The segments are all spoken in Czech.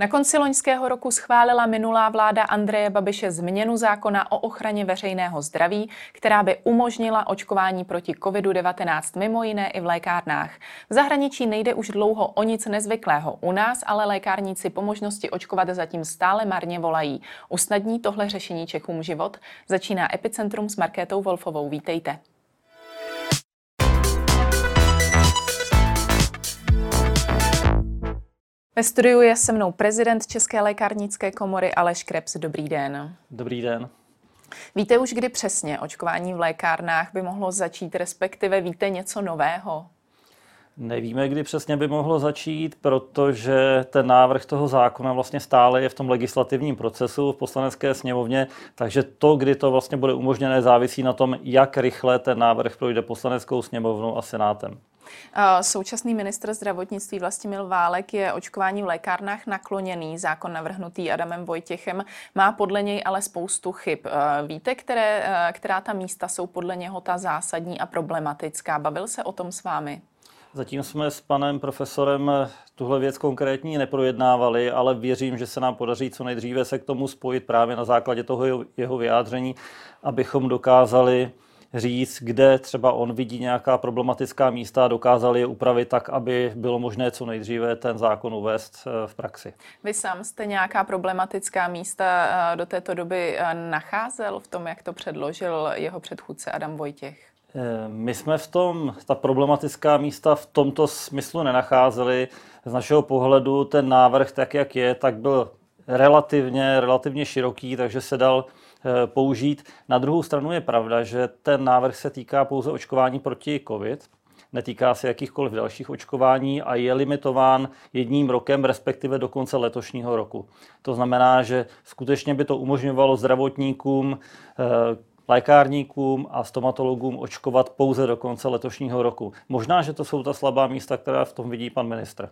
Na konci loňského roku schválila minulá vláda Andreje Babiše změnu zákona o ochraně veřejného zdraví, která by umožnila očkování proti COVID-19 mimo jiné i v lékárnách. V zahraničí nejde už dlouho o nic nezvyklého. U nás ale lékárníci po možnosti očkovat zatím stále marně volají. Usnadní tohle řešení Čechům život? Začíná Epicentrum s Markétou Wolfovou. Vítejte. Ve studiu je se mnou prezident České lékárnické komory Aleš Krebs. Dobrý den. Dobrý den. Víte už, kdy přesně očkování v lékárnách by mohlo začít, respektive víte něco nového? Nevíme, kdy přesně by mohlo začít, protože ten návrh toho zákona vlastně stále je v tom legislativním procesu v poslanecké sněmovně, takže to, kdy to vlastně bude umožněné, závisí na tom, jak rychle ten návrh projde poslaneckou sněmovnou a senátem. Současný ministr zdravotnictví Vlastimil Válek je očkování v lékárnách nakloněný. Zákon navrhnutý Adamem Vojtěchem má podle něj ale spoustu chyb. Víte, které, která ta místa jsou podle něho ta zásadní a problematická? Bavil se o tom s vámi? Zatím jsme s panem profesorem tuhle věc konkrétní neprojednávali, ale věřím, že se nám podaří co nejdříve se k tomu spojit právě na základě toho jeho vyjádření, abychom dokázali říct, kde třeba on vidí nějaká problematická místa a dokázali je upravit tak, aby bylo možné co nejdříve ten zákon uvést eh, v praxi. Vy sám jste nějaká problematická místa eh, do této doby eh, nacházel v tom, jak to předložil jeho předchůdce Adam Vojtěch? My jsme v tom, ta problematická místa v tomto smyslu nenacházeli. Z našeho pohledu ten návrh, tak jak je, tak byl relativně, relativně široký, takže se dal použít. Na druhou stranu je pravda, že ten návrh se týká pouze očkování proti COVID, netýká se jakýchkoliv dalších očkování a je limitován jedním rokem, respektive do konce letošního roku. To znamená, že skutečně by to umožňovalo zdravotníkům, eh, lékárníkům a stomatologům očkovat pouze do konce letošního roku. Možná, že to jsou ta slabá místa, která v tom vidí pan ministr.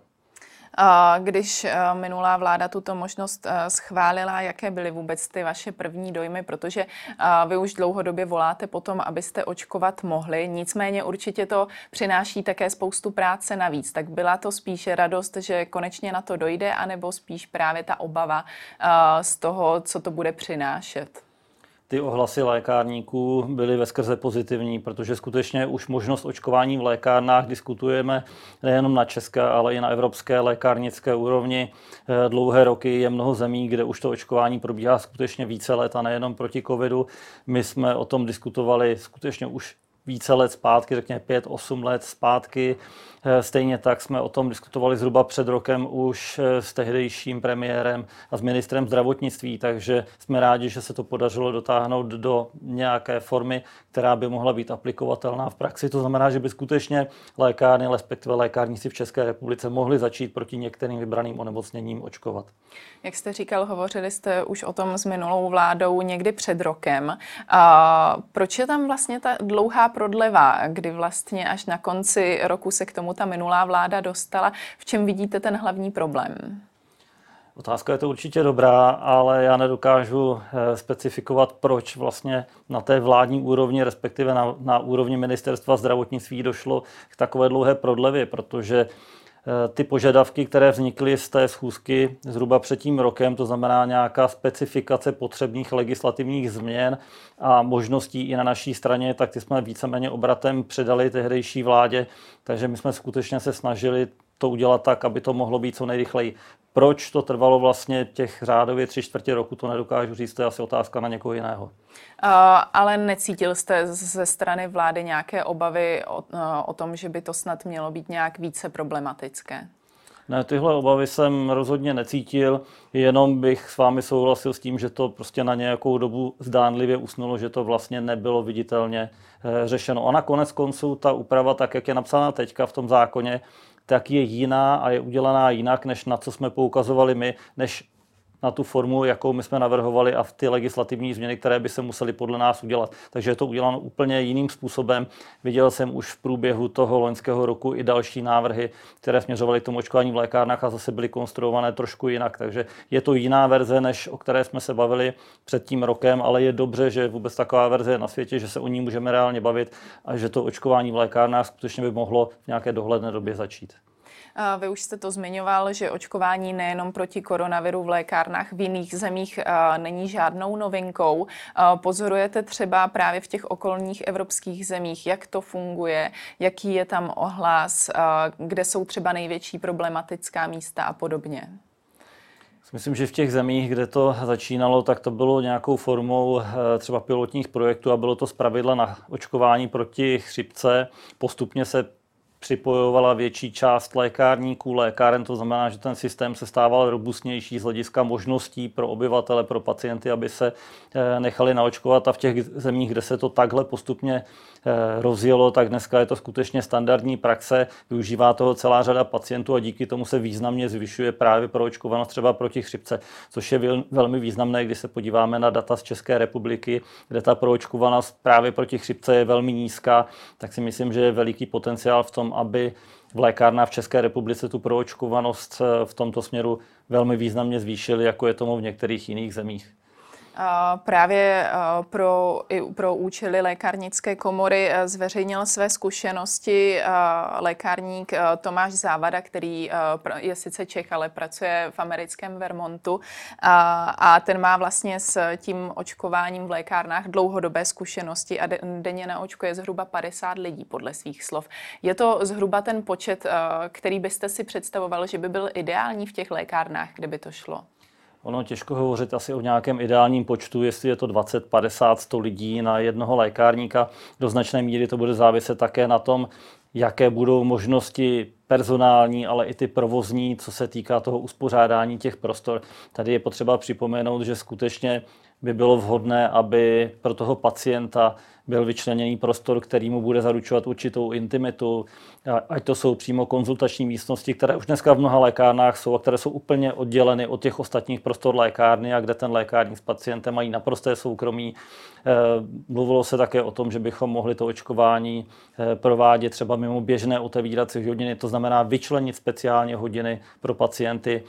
Když eh, minulá vláda tuto možnost eh, schválila, jaké byly vůbec ty vaše první dojmy, protože eh, vy už dlouhodobě voláte potom, abyste očkovat mohli, nicméně určitě to přináší také spoustu práce navíc. Tak byla to spíše radost, že konečně na to dojde, anebo spíš právě ta obava z toho, co to bude přinášet? Ty ohlasy lékárníků byly ve skrze pozitivní, protože skutečně už možnost očkování v lékárnách diskutujeme nejenom na české, ale i na evropské lékárnické úrovni. Eh, dlouhé roky je mnoho zemí, kde už to očkování probíhá skutečně více let a nejenom proti covidu. My jsme o tom diskutovali skutečně už více let zpátky, řekněme 5-8 let zpátky. Eh, stejně tak jsme o tom diskutovali zhruba před rokem už eh, s tehdejším premiérem a s ministrem zdravotnictví, takže jsme rádi, že se to podařilo dotáhnout do nějaké formy, která by mohla být aplikovatelná v praxi. To znamená, že by skutečně lékárny, respektive lékárníci v České republice mohli začít proti některým vybraným onemocněním očkovat. Jak jste říkal, hovořili jste už o tom s minulou vládou někdy před rokem. A proč je tam vlastně ta dlouhá prodleva, kdy vlastně až na konci roku se k tomu ta minulá vláda dostala? V čem vidíte ten hlavní problém? Otázka je to určitě dobrá, ale já nedokážu eh, specifikovat, proč vlastně na té vládní úrovni, respektive na, na úrovni ministerstva zdravotnictví došlo k takové dlouhé prodlevě, protože ty požadavky, které vznikly z té schůzky zhruba před tím rokem, to znamená nějaká specifikace potřebných legislativních změn a možností i na naší straně, tak ty jsme víceméně obratem předali tehdejší vládě, takže my jsme skutečně se snažili to udělat tak, aby to mohlo být co nejrychleji. Proč to trvalo vlastně těch řádově tři čtvrtě roku, to nedokážu říct, to je asi otázka na někoho jiného. Uh, ale necítil jste ze strany vlády nějaké obavy o, uh, o tom, že by to snad mělo být nějak více problematické? Ne, tyhle obavy jsem rozhodně necítil, jenom bych s vámi souhlasil s tím, že to prostě na nějakou dobu zdánlivě usnulo, že to vlastně nebylo viditelně e, řešeno. A nakonec konců ta úprava, tak jak je napsána teďka v tom zákoně, tak je jiná a je udělaná jinak, než na co jsme poukazovali my, než na tu formu, jakou my jsme navrhovali a v ty legislativní změny, které by se museli podle nás udělat. Takže je to uděláno úplně jiným způsobem. Viděl jsem už v průběhu toho loňského roku i další návrhy, které směřovaly k tomu očkování v lékárnách a zase byly konstruované trošku jinak. Takže je to jiná verze, než o které jsme se bavili před tím rokem, ale je dobře, že vůbec taková verze je na světě, že se o ní můžeme reálně bavit a že to očkování v lékárnách skutečně by mohlo v nějaké dohledné době začít. Vy už jste to zmiňoval, že očkování nejenom proti koronaviru v lékárnách v jiných zemích není žádnou novinkou. Pozorujete třeba právě v těch okolních evropských zemích, jak to funguje, jaký je tam ohlas, kde jsou třeba největší problematická místa a podobně? Myslím, že v těch zemích, kde to začínalo, tak to bylo nějakou formou eh, třeba pilotních projektů a bylo to zpravidla na očkování proti chřipce. Postupně se připojovala větší část lékárníků, lékáren, to znamená, že ten systém se stával robustnější z hlediska možností pro obyvatele, pro pacienty, aby se eh, nechali naočkovat. A v těch zemích, kde se to takhle postupně Eh, rozjelo, tak dneska je to skutečně standardní praxe, využívá toho celá řada pacientů a díky tomu se významně zvyšuje právě proočkovanost třeba proti chřipce, což je velmi významné, když se podíváme na data z České republiky, kde ta proočkovanost právě proti chřipce je velmi nízká, tak si myslím, že je veliký potenciál v tom, aby v lékárnách v České republice tu proočkovanost eh, v tomto směru velmi významně zvýšili, jako je tomu v některých jiných zemích. Právě pro, i pro účely lékárnické komory e, zveřejnil své zkušenosti lékárník e, Tomáš Závada, který e, je sice Čech, ale pracuje v americkém Vermontu a ten má vlastně s tím očkováním v lékárnách dlouhodobé zkušenosti a denně naočkuje zhruba 50 lidí podle svých slov. Je to zhruba ten počet, který byste si představoval, že by byl ideální v těch lékárnách, kde by to šlo? Ono těžko hovořit asi o nějakém ideálním počtu, jestli je to 20, 50, 100 lidí na jednoho lékárníka. Do značné míry to bude záviset také na tom, jaké budou možnosti personální, ale i ty provozní, co se týká toho uspořádání těch prostor. Tady je potřeba připomenout, že skutečně by bylo vhodné, aby pro toho pacienta byl vyčleněný prostor, který mu bude zaručovat určitou intimitu, ať to jsou přímo konzultační místnosti, které už dneska v mnoha lékárnách jsou a které jsou úplně odděleny od těch ostatních prostor lékárny a kde ten lékárník s pacientem mají naprosté soukromí. Eh, mluvilo se také o tom, že bychom mohli to očkování eh, provádět třeba mimo běžné otevírací hodiny, to znamená vyčlenit speciálně hodiny pro pacienty,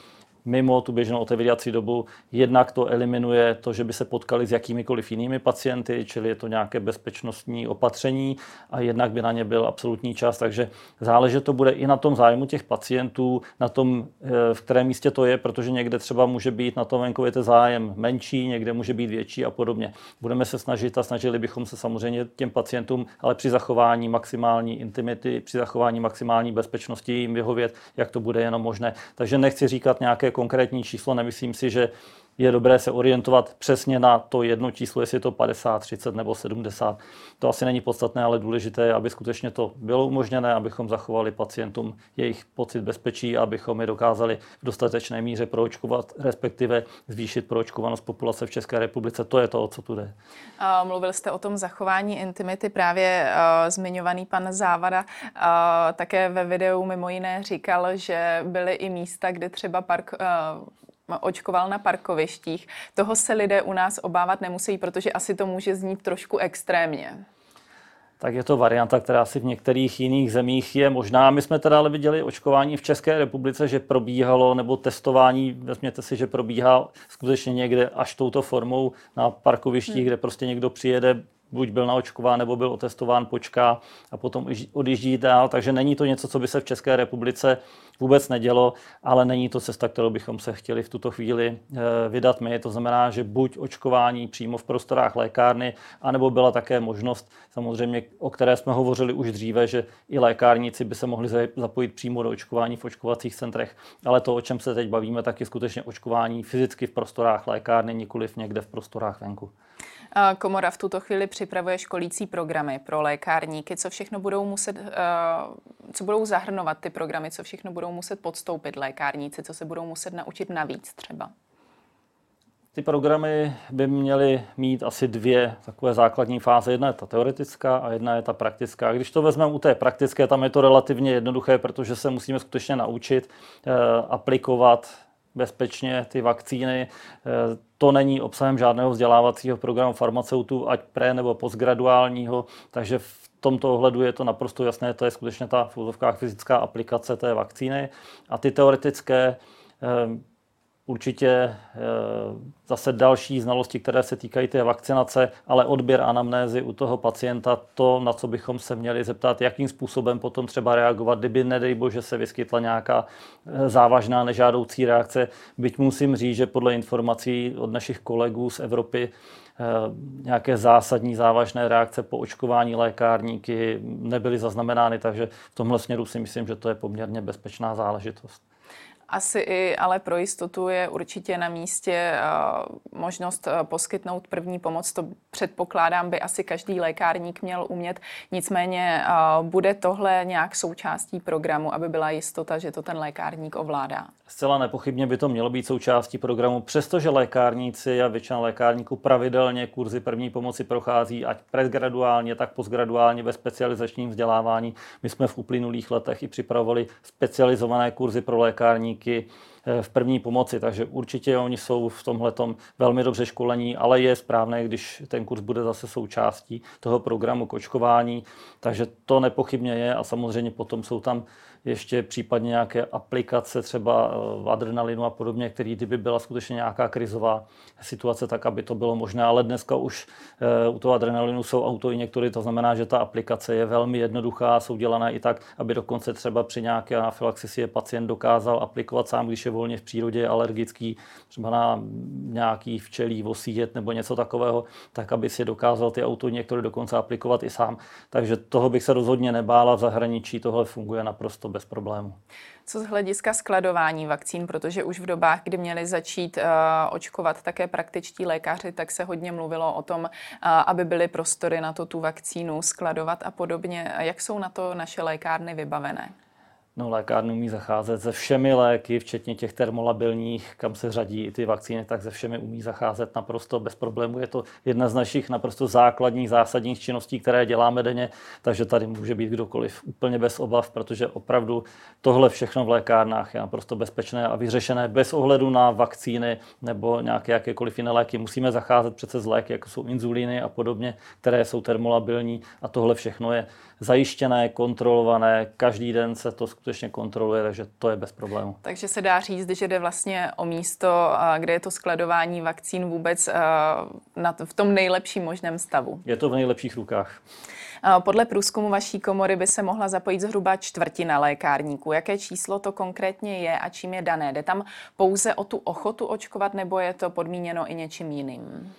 mimo tu běžnou otevírací dobu. Jednak to eliminuje to, že by se potkali s jakýmikoliv jinými pacienty, čili je to nějaké bezpečnostní opatření a jednak by na ně byl absolutní čas. Takže záleží to bude i na tom zájmu těch pacientů, na tom, eh, v kterém místě to je, protože někde třeba může být na tom venkově ten zájem menší, někde může být větší a podobně. Budeme se snažit a snažili bychom se samozřejmě těm pacientům, ale při zachování maximální intimity, při zachování maximální bezpečnosti jim vyhovět, jak to bude jenom možné. Takže nechci říkat nějaké konkrétní číslo, nemyslím si, že je dobré se orientovat přesně na to jedno číslo, jestli je to 50, 30 nebo 70. To asi není podstatné, ale důležité je, aby skutečně to bylo umožněné, abychom zachovali pacientům jejich pocit bezpečí abychom je dokázali v dostatečné míře proočkovat, respektive zvýšit proočkovanost populace v České republice. To je to, o co tu jde. Mluvil jste o tom zachování intimity, právě uh, zmiňovaný pan Závada uh, také ve videu mimo jiné říkal, že byly i místa, kde třeba park, uh, očkoval na parkovištích. Toho se lidé u nás obávat nemusí, protože asi to může znít trošku extrémně tak je to varianta, která si v některých jiných zemích je možná. My jsme teda ale viděli očkování v České republice, že probíhalo, nebo testování, vezměte si, že probíhá skutečně někde až touto formou na parkovištích, hmm. kde prostě někdo přijede, buď byl naočkován nebo byl otestován, počká a potom odjíždí dál. Takže není to něco, co by se v České republice vůbec nedělo, ale není to cesta, kterou bychom se chtěli v tuto chvíli eh, vydat my. To znamená, že buď očkování přímo v prostorách lékárny, anebo byla také možnost, samozřejmě, o které jsme hovořili už dříve, že i lékárníci by se mohli zapojit přímo do očkování v očkovacích centrech. Ale to, o čem se teď bavíme, tak je skutečně očkování fyzicky v prostorách lékárny, nikoliv někde v prostorách venku. Komora v tuto chvíli připravuje školící programy pro lékárníky. Co všechno budou muset, eh, co budou zahrnovat ty programy, co všechno budou muset podstoupit lékárníci, co se budou muset naučit navíc třeba? Ty programy by měly mít asi dvě takové základní fáze. Jedna je ta teoretická a jedna je ta praktická. Když to vezmeme u té praktické, tam je to relativně jednoduché, protože se musíme skutečně naučit eh, aplikovat bezpečně ty vakcíny. Eh, to není obsahem žádného vzdělávacího programu farmaceutů, ať pre nebo postgraduálního, takže v tomto ohledu je to naprosto jasné, to je skutečně ta v fyzická aplikace té vakcíny. A ty teoretické eh, určitě eh, zase další znalosti, které se týkají té vakcinace, ale odběr anamnézy u toho pacienta, to, na co bychom se měli zeptat, jakým způsobem potom třeba reagovat, kdyby, nedej bože, se vyskytla nějaká eh, závažná nežádoucí reakce. Byť musím říct, že podle informací od našich kolegů z Evropy eh, nějaké zásadní závažné reakce po očkování lékárníky nebyly zaznamenány, takže v tomhle směru si myslím, že to je poměrně bezpečná záležitost. Asi i, ale pro jistotu je určitě na místě uh, možnost uh, poskytnout první pomoc. To předpokládám, by asi každý lékárník měl umět. Nicméně uh, bude tohle nějak součástí programu, aby byla jistota, že to ten lékárník ovládá. Zcela nepochybně by to mělo být součástí programu, přestože lékárníci a většina lékárníků pravidelně kurzy první pomoci prochází, ať predgraduálně, tak postgraduálně ve specializačním vzdělávání. My jsme v uplynulých letech i připravovali specializované kurzy pro lékárníky eh, v první pomoci, takže určitě oni jsou v tomhle velmi dobře školení, ale je správné, když ten kurz bude zase součástí toho programu kočkování, takže to nepochybně je a samozřejmě potom jsou tam ještě případně nějaké aplikace třeba v eh, adrenalinu a podobně, který kdyby byla skutečně nějaká krizová situace, tak aby to bylo možné. Ale dneska už eh, u toho adrenalinu jsou autoinjektory, to znamená, že ta aplikace je velmi jednoduchá, jsou dělané i tak, aby dokonce třeba při nějaké anafylaxi si je pacient dokázal aplikovat sám, když je volně v přírodě alergický, třeba na nějaký včelí, vosíjet nebo něco takového, tak aby si dokázal ty autoinjektory dokonce aplikovat i sám. Takže toho bych se rozhodně nebála v zahraničí, tohle funguje naprosto bez problému. Co z hlediska skladování vakcín, protože už v dobách, kdy měli začít uh, očkovat také praktičtí lékaři, tak se hodně mluvilo o tom, uh, aby byly prostory na to tu vakcínu skladovat a podobně. Jak jsou na to naše lékárny vybavené? No, lékárny umí zacházet se všemi léky, včetně těch termolabilních, kam se řadí i ty vakcíny, tak se všemi umí zacházet naprosto bez problému. Je to jedna z našich naprosto základních, zásadních činností, které děláme denně, takže tady může být kdokoliv úplně bez obav, protože opravdu tohle všechno v lékárnách je naprosto bezpečné a vyřešené bez ohledu na vakcíny nebo nějaké jakékoliv jiné léky. Musíme zacházet přece z léky, jako jsou inzulíny a podobně, které jsou termolabilní a tohle všechno je zajištěné, kontrolované, každý den se to skutečně kontroluje, takže to je bez problému. Takže se dá říct, že jde vlastně o místo, kde je to skladování vakcín vůbec v tom nejlepším možném stavu. Je to v nejlepších rukách. Podle průzkumu vaší komory by se mohla zapojit zhruba čtvrtina lékárníků. Jaké číslo to konkrétně je a čím je dané? Jde tam pouze o tu ochotu očkovat nebo je to podmíněno i něčím jiným?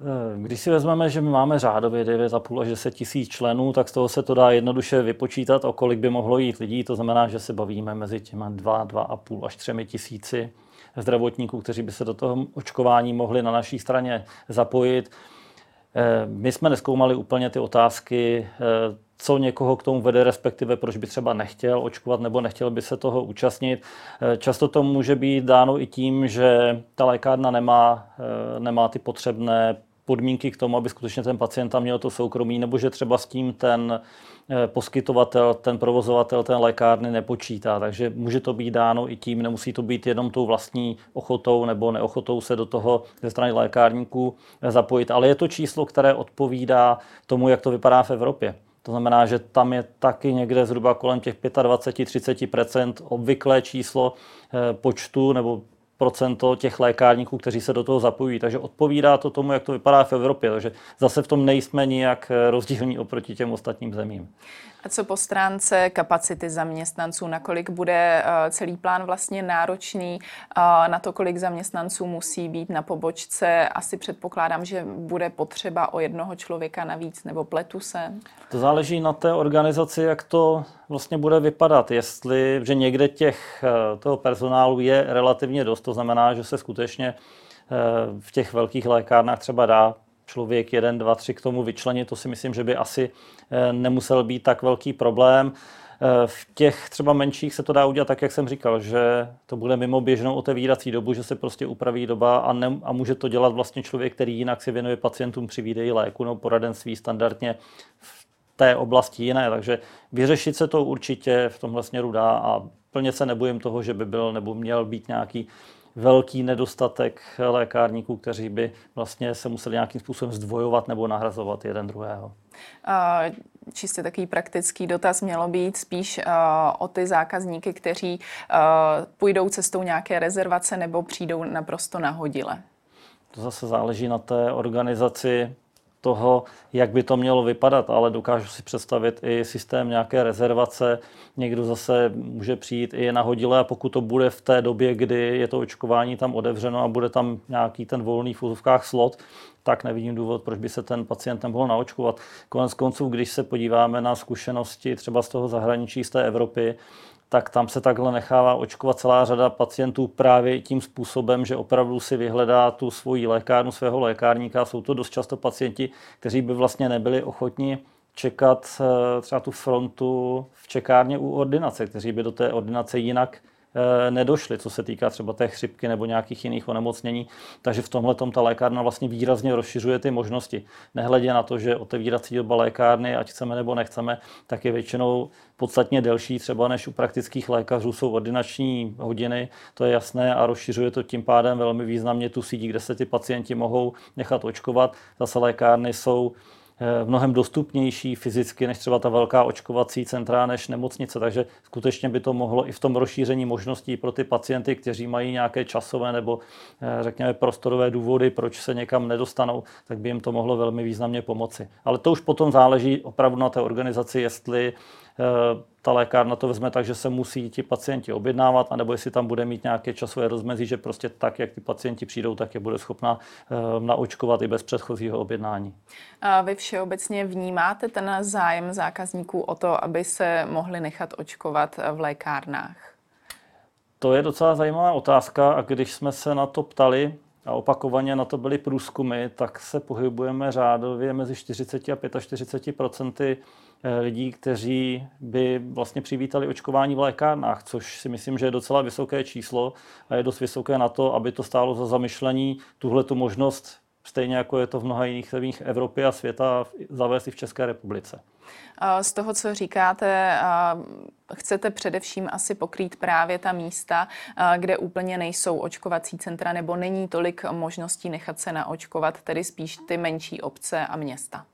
Eh, když si vezmeme, že my máme řádově 9,5 až 10 tisíc členů, tak z toho se to dá jednoduše vypočítat, o kolik by mohlo jít lidí. To znamená, že se bavíme mezi těma 2, 2,5 až 3 tisíci zdravotníků, kteří by se do toho očkování mohli na naší straně zapojit. Eh, my jsme neskoumali úplně ty otázky, eh, co někoho k tomu vede, respektive proč by třeba nechtěl očkovat nebo nechtěl by se toho účastnit. Často to může být dáno i tím, že ta lékárna nemá, nemá ty potřebné podmínky k tomu, aby skutečně ten pacient tam měl to soukromí, nebo že třeba s tím ten eh, poskytovatel, ten provozovatel, ten lékárny nepočítá. Takže může to být dáno i tím, nemusí to být jenom tou vlastní ochotou nebo neochotou se do toho ze strany lékárníků zapojit, ale je to číslo, které odpovídá tomu, jak to vypadá v Evropě. To znamená, že tam je taky někde zhruba kolem těch 25-30% obvyklé číslo eh, počtu nebo procento těch lékárníků, kteří se do toho zapojují. Takže odpovídá to tomu, jak to vypadá v Evropě. Takže zase v tom nejsme nijak rozdílní oproti těm ostatním zemím. A co po stránce kapacity zaměstnanců, nakolik bude eh, celý plán vlastně náročný, eh, na to, kolik zaměstnanců musí být na pobočce? Asi předpokládám, že bude potřeba o jednoho člověka navíc, nebo pletu se? To záleží na té organizaci, jak to vlastně bude vypadat. Jestli, že někde těch, eh, toho personálu je relativně dost, to znamená, že se skutečně v těch velkých lékárnách třeba dá člověk jeden, dva, tři k tomu vyčlenit, to si myslím, že by asi eh, nemusel být tak velký problém. Eh, v těch třeba menších se to dá udělat tak, jak jsem říkal, že to bude mimo běžnou otevírací dobu, že se prostě upraví doba a, ne, a může to dělat vlastně člověk, který jinak si věnuje pacientům při výdeji léku nebo poradenství standardně v té oblasti jiné. Takže vyřešit se to určitě v tomhle směru dá a plně se nebojím toho, že by byl nebo měl být nějaký velký nedostatek lékárníků, kteří by vlastně se museli nějakým způsobem zdvojovat nebo nahrazovat jeden druhého. Čistě takový praktický dotaz mělo být spíš o ty zákazníky, kteří půjdou cestou nějaké rezervace nebo přijdou naprosto nahodile. To zase záleží na té organizaci toho, jak by to mělo vypadat, ale dokážu si představit i systém nějaké rezervace. Někdo zase může přijít i nahodile a pokud to bude v té době, kdy je to očkování tam otevřeno a bude tam nějaký ten volný v úzovkách slot, tak nevidím důvod, proč by se ten pacient nemohl naočkovat. Konec konců, když se podíváme na zkušenosti třeba z toho zahraničí, z té Evropy, tak tam se takhle nechává očkovat celá řada pacientů právě tím způsobem, že opravdu si vyhledá tu svoji lékárnu, svého lékárníka. Jsou to dost často pacienti, kteří by vlastně nebyli ochotni čekat eh, třeba tu frontu v čekárně u ordinace, kteří by do té ordinace jinak nedošly, co se týká třeba té chřipky nebo nějakých jiných onemocnění. Takže v tomhle ta lékárna vlastně výrazně rozšiřuje ty možnosti. Nehledě na to, že otevírací doba lékárny, ať chceme nebo nechceme, tak je většinou podstatně delší třeba než u praktických lékařů jsou ordinační hodiny, to je jasné a rozšiřuje to tím pádem velmi významně tu síť, kde se ty pacienti mohou nechat očkovat. Zase lékárny jsou Eh, mnohem dostupnější fyzicky než třeba ta velká očkovací centra než nemocnice. Takže skutečně by to mohlo i v tom rozšíření možností pro ty pacienty, kteří mají nějaké časové nebo eh, řekněme prostorové důvody, proč se někam nedostanou, tak by jim to mohlo velmi významně pomoci. Ale to už potom záleží opravdu na té organizaci, jestli Eh, ta lékárna to vezme tak, že se musí ti pacienti objednávat, anebo jestli tam bude mít nějaké časové rozmezí, že prostě tak, jak ty pacienti přijdou, tak je bude schopna eh, naočkovat i bez předchozího objednání. A vy všeobecně vnímáte ten zájem zákazníků o to, aby se mohli nechat očkovat v lékárnách? To je docela zajímavá otázka a když jsme se na to ptali, a opakovaně na to byly průzkumy, tak se pohybujeme řádově mezi 40 a 45 procenty Eh, lidí, kteří by vlastně přivítali očkování v lékárnách, což si myslím, že je docela vysoké číslo a je dost vysoké na to, aby to stálo za zamyšlení tuhle tu možnost, stejně jako je to v mnoha jiných zemích Evropy a světa, zavést i v České republice. Z toho, co říkáte, chcete především asi pokrýt právě ta místa, kde úplně nejsou očkovací centra nebo není tolik možností nechat se naočkovat, tedy spíš ty menší obce a města.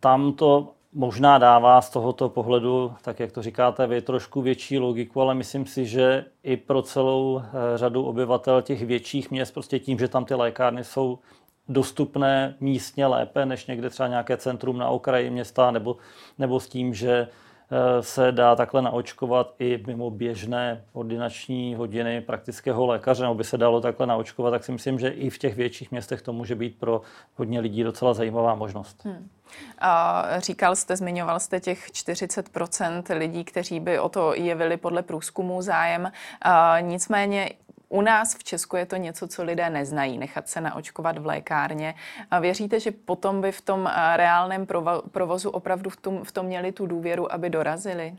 Tam to možná dává z tohoto pohledu, tak jak to říkáte vy, trošku větší logiku, ale myslím si, že i pro celou eh, řadu obyvatel těch větších měst, prostě tím, že tam ty lékárny jsou dostupné místně lépe než někde třeba nějaké centrum na okraji města, nebo, nebo s tím, že se dá takhle naočkovat i mimo běžné ordinační hodiny praktického lékaře, nebo by se dalo takhle naočkovat, tak si myslím, že i v těch větších městech to může být pro hodně lidí docela zajímavá možnost. Hmm. A říkal jste, zmiňoval jste těch 40% lidí, kteří by o to jevili podle průzkumu zájem. A nicméně u nás v Česku je to něco, co lidé neznají, nechat se naočkovat v lékárně. A věříte, že potom by v tom reálném provozu opravdu v tom, v tom měli tu důvěru, aby dorazili?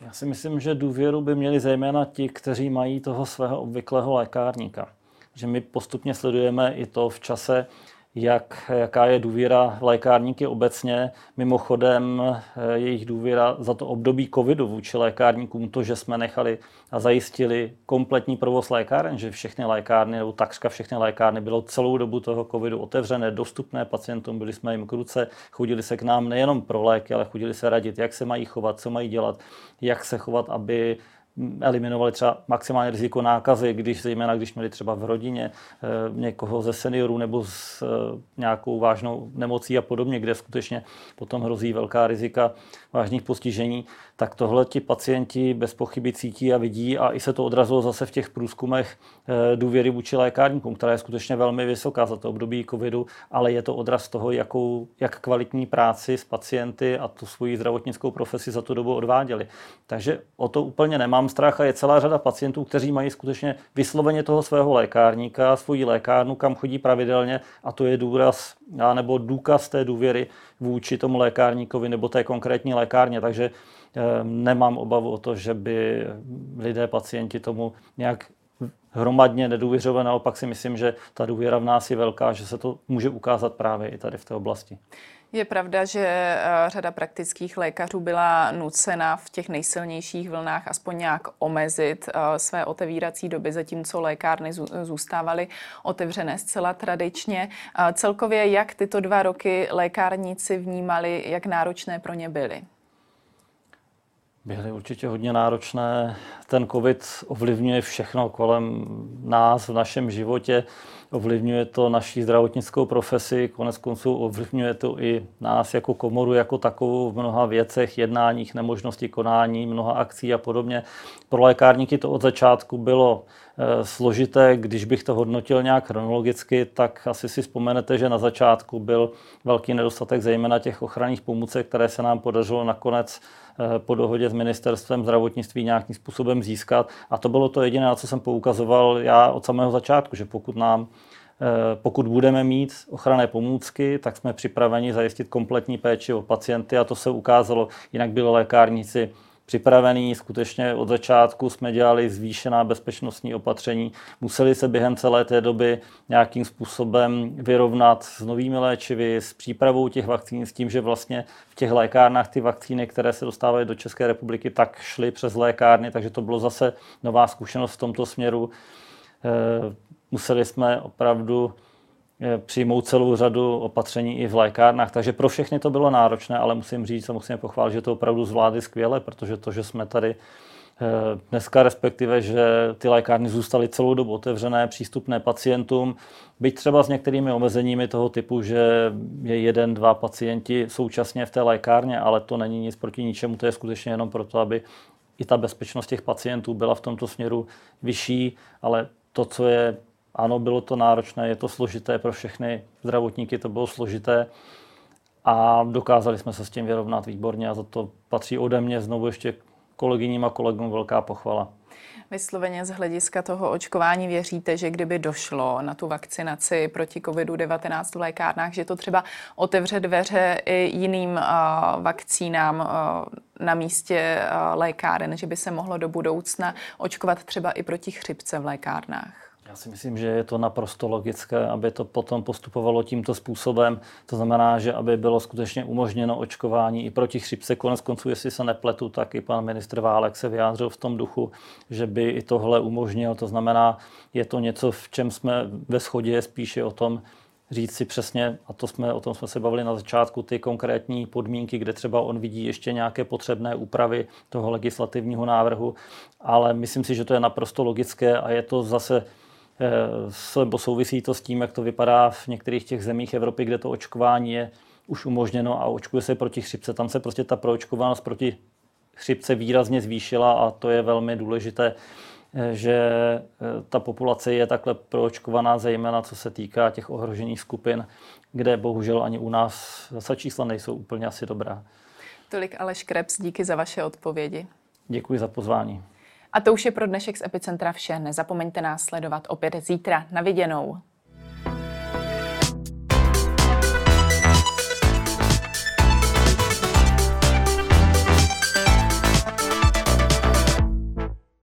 Já si myslím, že důvěru by měli zejména ti, kteří mají toho svého obvyklého lékárníka. Že my postupně sledujeme i to v čase, jak, jaká je důvěra lékárníky obecně. Mimochodem, eh, jejich důvěra za to období covidu vůči lékárníkům, to, že jsme nechali a zajistili kompletní provoz lékáren, že všechny lékárny, nebo takřka všechny lékárny bylo celou dobu toho covidu otevřené, dostupné pacientům, byli jsme jim k ruce, chodili se k nám nejenom pro léky, ale chodili se radit, jak se mají chovat, co mají dělat, jak se chovat, aby eliminovali třeba maximální riziko nákazy, když zejména když měli třeba v rodině eh, někoho ze seniorů nebo s eh, nějakou vážnou nemocí a podobně, kde skutečně potom hrozí velká rizika vážných postižení, tak tohle ti pacienti bez pochyby cítí a vidí a i se to odrazilo zase v těch průzkumech eh, důvěry vůči lékárníkům, která je skutečně velmi vysoká za to období covidu, ale je to odraz toho, jakou, jak kvalitní práci s pacienty a tu svoji zdravotnickou profesi za tu dobu odváděli. Takže o to úplně nemám strach a je celá řada pacientů, kteří mají skutečně vysloveně toho svého lékárníka, svoji lékárnu, kam chodí pravidelně a to je důraz nebo důkaz té důvěry vůči tomu lékárníkovi nebo té konkrétní lékárně. Takže eh, nemám obavu o to, že by lidé, pacienti tomu nějak hromadně nedůvěřovali. Naopak si myslím, že ta důvěra v nás je velká, že se to může ukázat právě i tady v té oblasti. Je pravda, že eh, řada praktických lékařů byla nucena v těch nejsilnějších vlnách aspoň nějak omezit eh, své otevírací doby, zatímco lékárny zůstávaly otevřené zcela tradičně. Celkově, jak tyto dva roky lékárníci vnímali, jak náročné pro ně byly? Byly určitě hodně náročné. Ten COVID ovlivňuje všechno kolem nás v našem životě. Ovlivňuje to naší zdravotnickou profesi, konec konců ovlivňuje to i nás jako komoru jako takovou v mnoha věcech, jednáních, nemožnosti konání, mnoha akcí a podobně. Pro lékárníky to od začátku bylo složité. Když bych to hodnotil nějak chronologicky, tak asi si vzpomenete, že na začátku byl velký nedostatek zejména těch ochranných pomůcek, které se nám podařilo nakonec eh, po dohodě s ministerstvem zdravotnictví nějakým způsobem získat. A to bylo to jediné, na co jsem poukazoval já od samého začátku, že pokud nám Eh, pokud budeme mít ochranné pomůcky, tak jsme připraveni zajistit kompletní péči o pacienty a to se ukázalo. Jinak byli lékárníci připravení. Skutečně od začátku jsme dělali zvýšená bezpečnostní opatření. Museli se během celé té doby nějakým způsobem vyrovnat s novými léčivy, s přípravou těch vakcín, s tím, že vlastně v těch lékárnách ty vakcíny, které se dostávají do České republiky, tak šly přes lékárny, takže to bylo zase nová zkušenost v tomto směru. Eh, museli jsme opravdu přijmout celou řadu opatření i v lékárnách, takže pro všechny to bylo náročné, ale musím říct a musím pochválit, že to opravdu zvládli skvěle, protože to, že jsme tady eh, dneska, respektive, že ty lékárny zůstaly celou dobu otevřené, přístupné pacientům, byť třeba s některými omezeními toho typu, že je jeden, dva pacienti současně v té lékárně, ale to není nic proti ničemu, to je skutečně jenom proto, aby i ta bezpečnost těch pacientů byla v tomto směru vyšší, ale to, co je ano, bylo to náročné, je to složité pro všechny zdravotníky, to bylo složité a dokázali jsme se s tím vyrovnat výborně a za to patří ode mě znovu ještě kolegyním a kolegům velká pochvala. Vysloveně z hlediska toho očkování věříte, že kdyby došlo na tu vakcinaci proti COVID-19 v lékárnách, že to třeba otevře dveře i jiným uh, vakcínám uh, na místě uh, lékáren, že by se mohlo do budoucna očkovat třeba i proti chřipce v lékárnách? Já si myslím, že je to naprosto logické, aby to potom postupovalo tímto způsobem. To znamená, že aby bylo skutečně umožněno očkování i proti chřipce. Konec konců, jestli se nepletu, tak i pan ministr Válek se vyjádřil v tom duchu, že by i tohle umožnil. To znamená, je to něco, v čem jsme ve shodě spíše o tom, říct si přesně, a to jsme, o tom jsme se bavili na začátku, ty konkrétní podmínky, kde třeba on vidí ještě nějaké potřebné úpravy toho legislativního návrhu, ale myslím si, že to je naprosto logické a je to zase nebo souvisí to s tím, jak to vypadá v některých těch zemích Evropy, kde to očkování je už umožněno a očkuje se proti chřipce. Tam se prostě ta proočkovanost proti chřipce výrazně zvýšila a to je velmi důležité, že ta populace je takhle proočkovaná, zejména co se týká těch ohrožených skupin, kde bohužel ani u nás zase čísla nejsou úplně asi dobrá. Tolik Aleš Krebs, díky za vaše odpovědi. Děkuji za pozvání. A to už je pro dnešek z Epicentra vše. Nezapomeňte nás sledovat opět zítra. Na viděnou.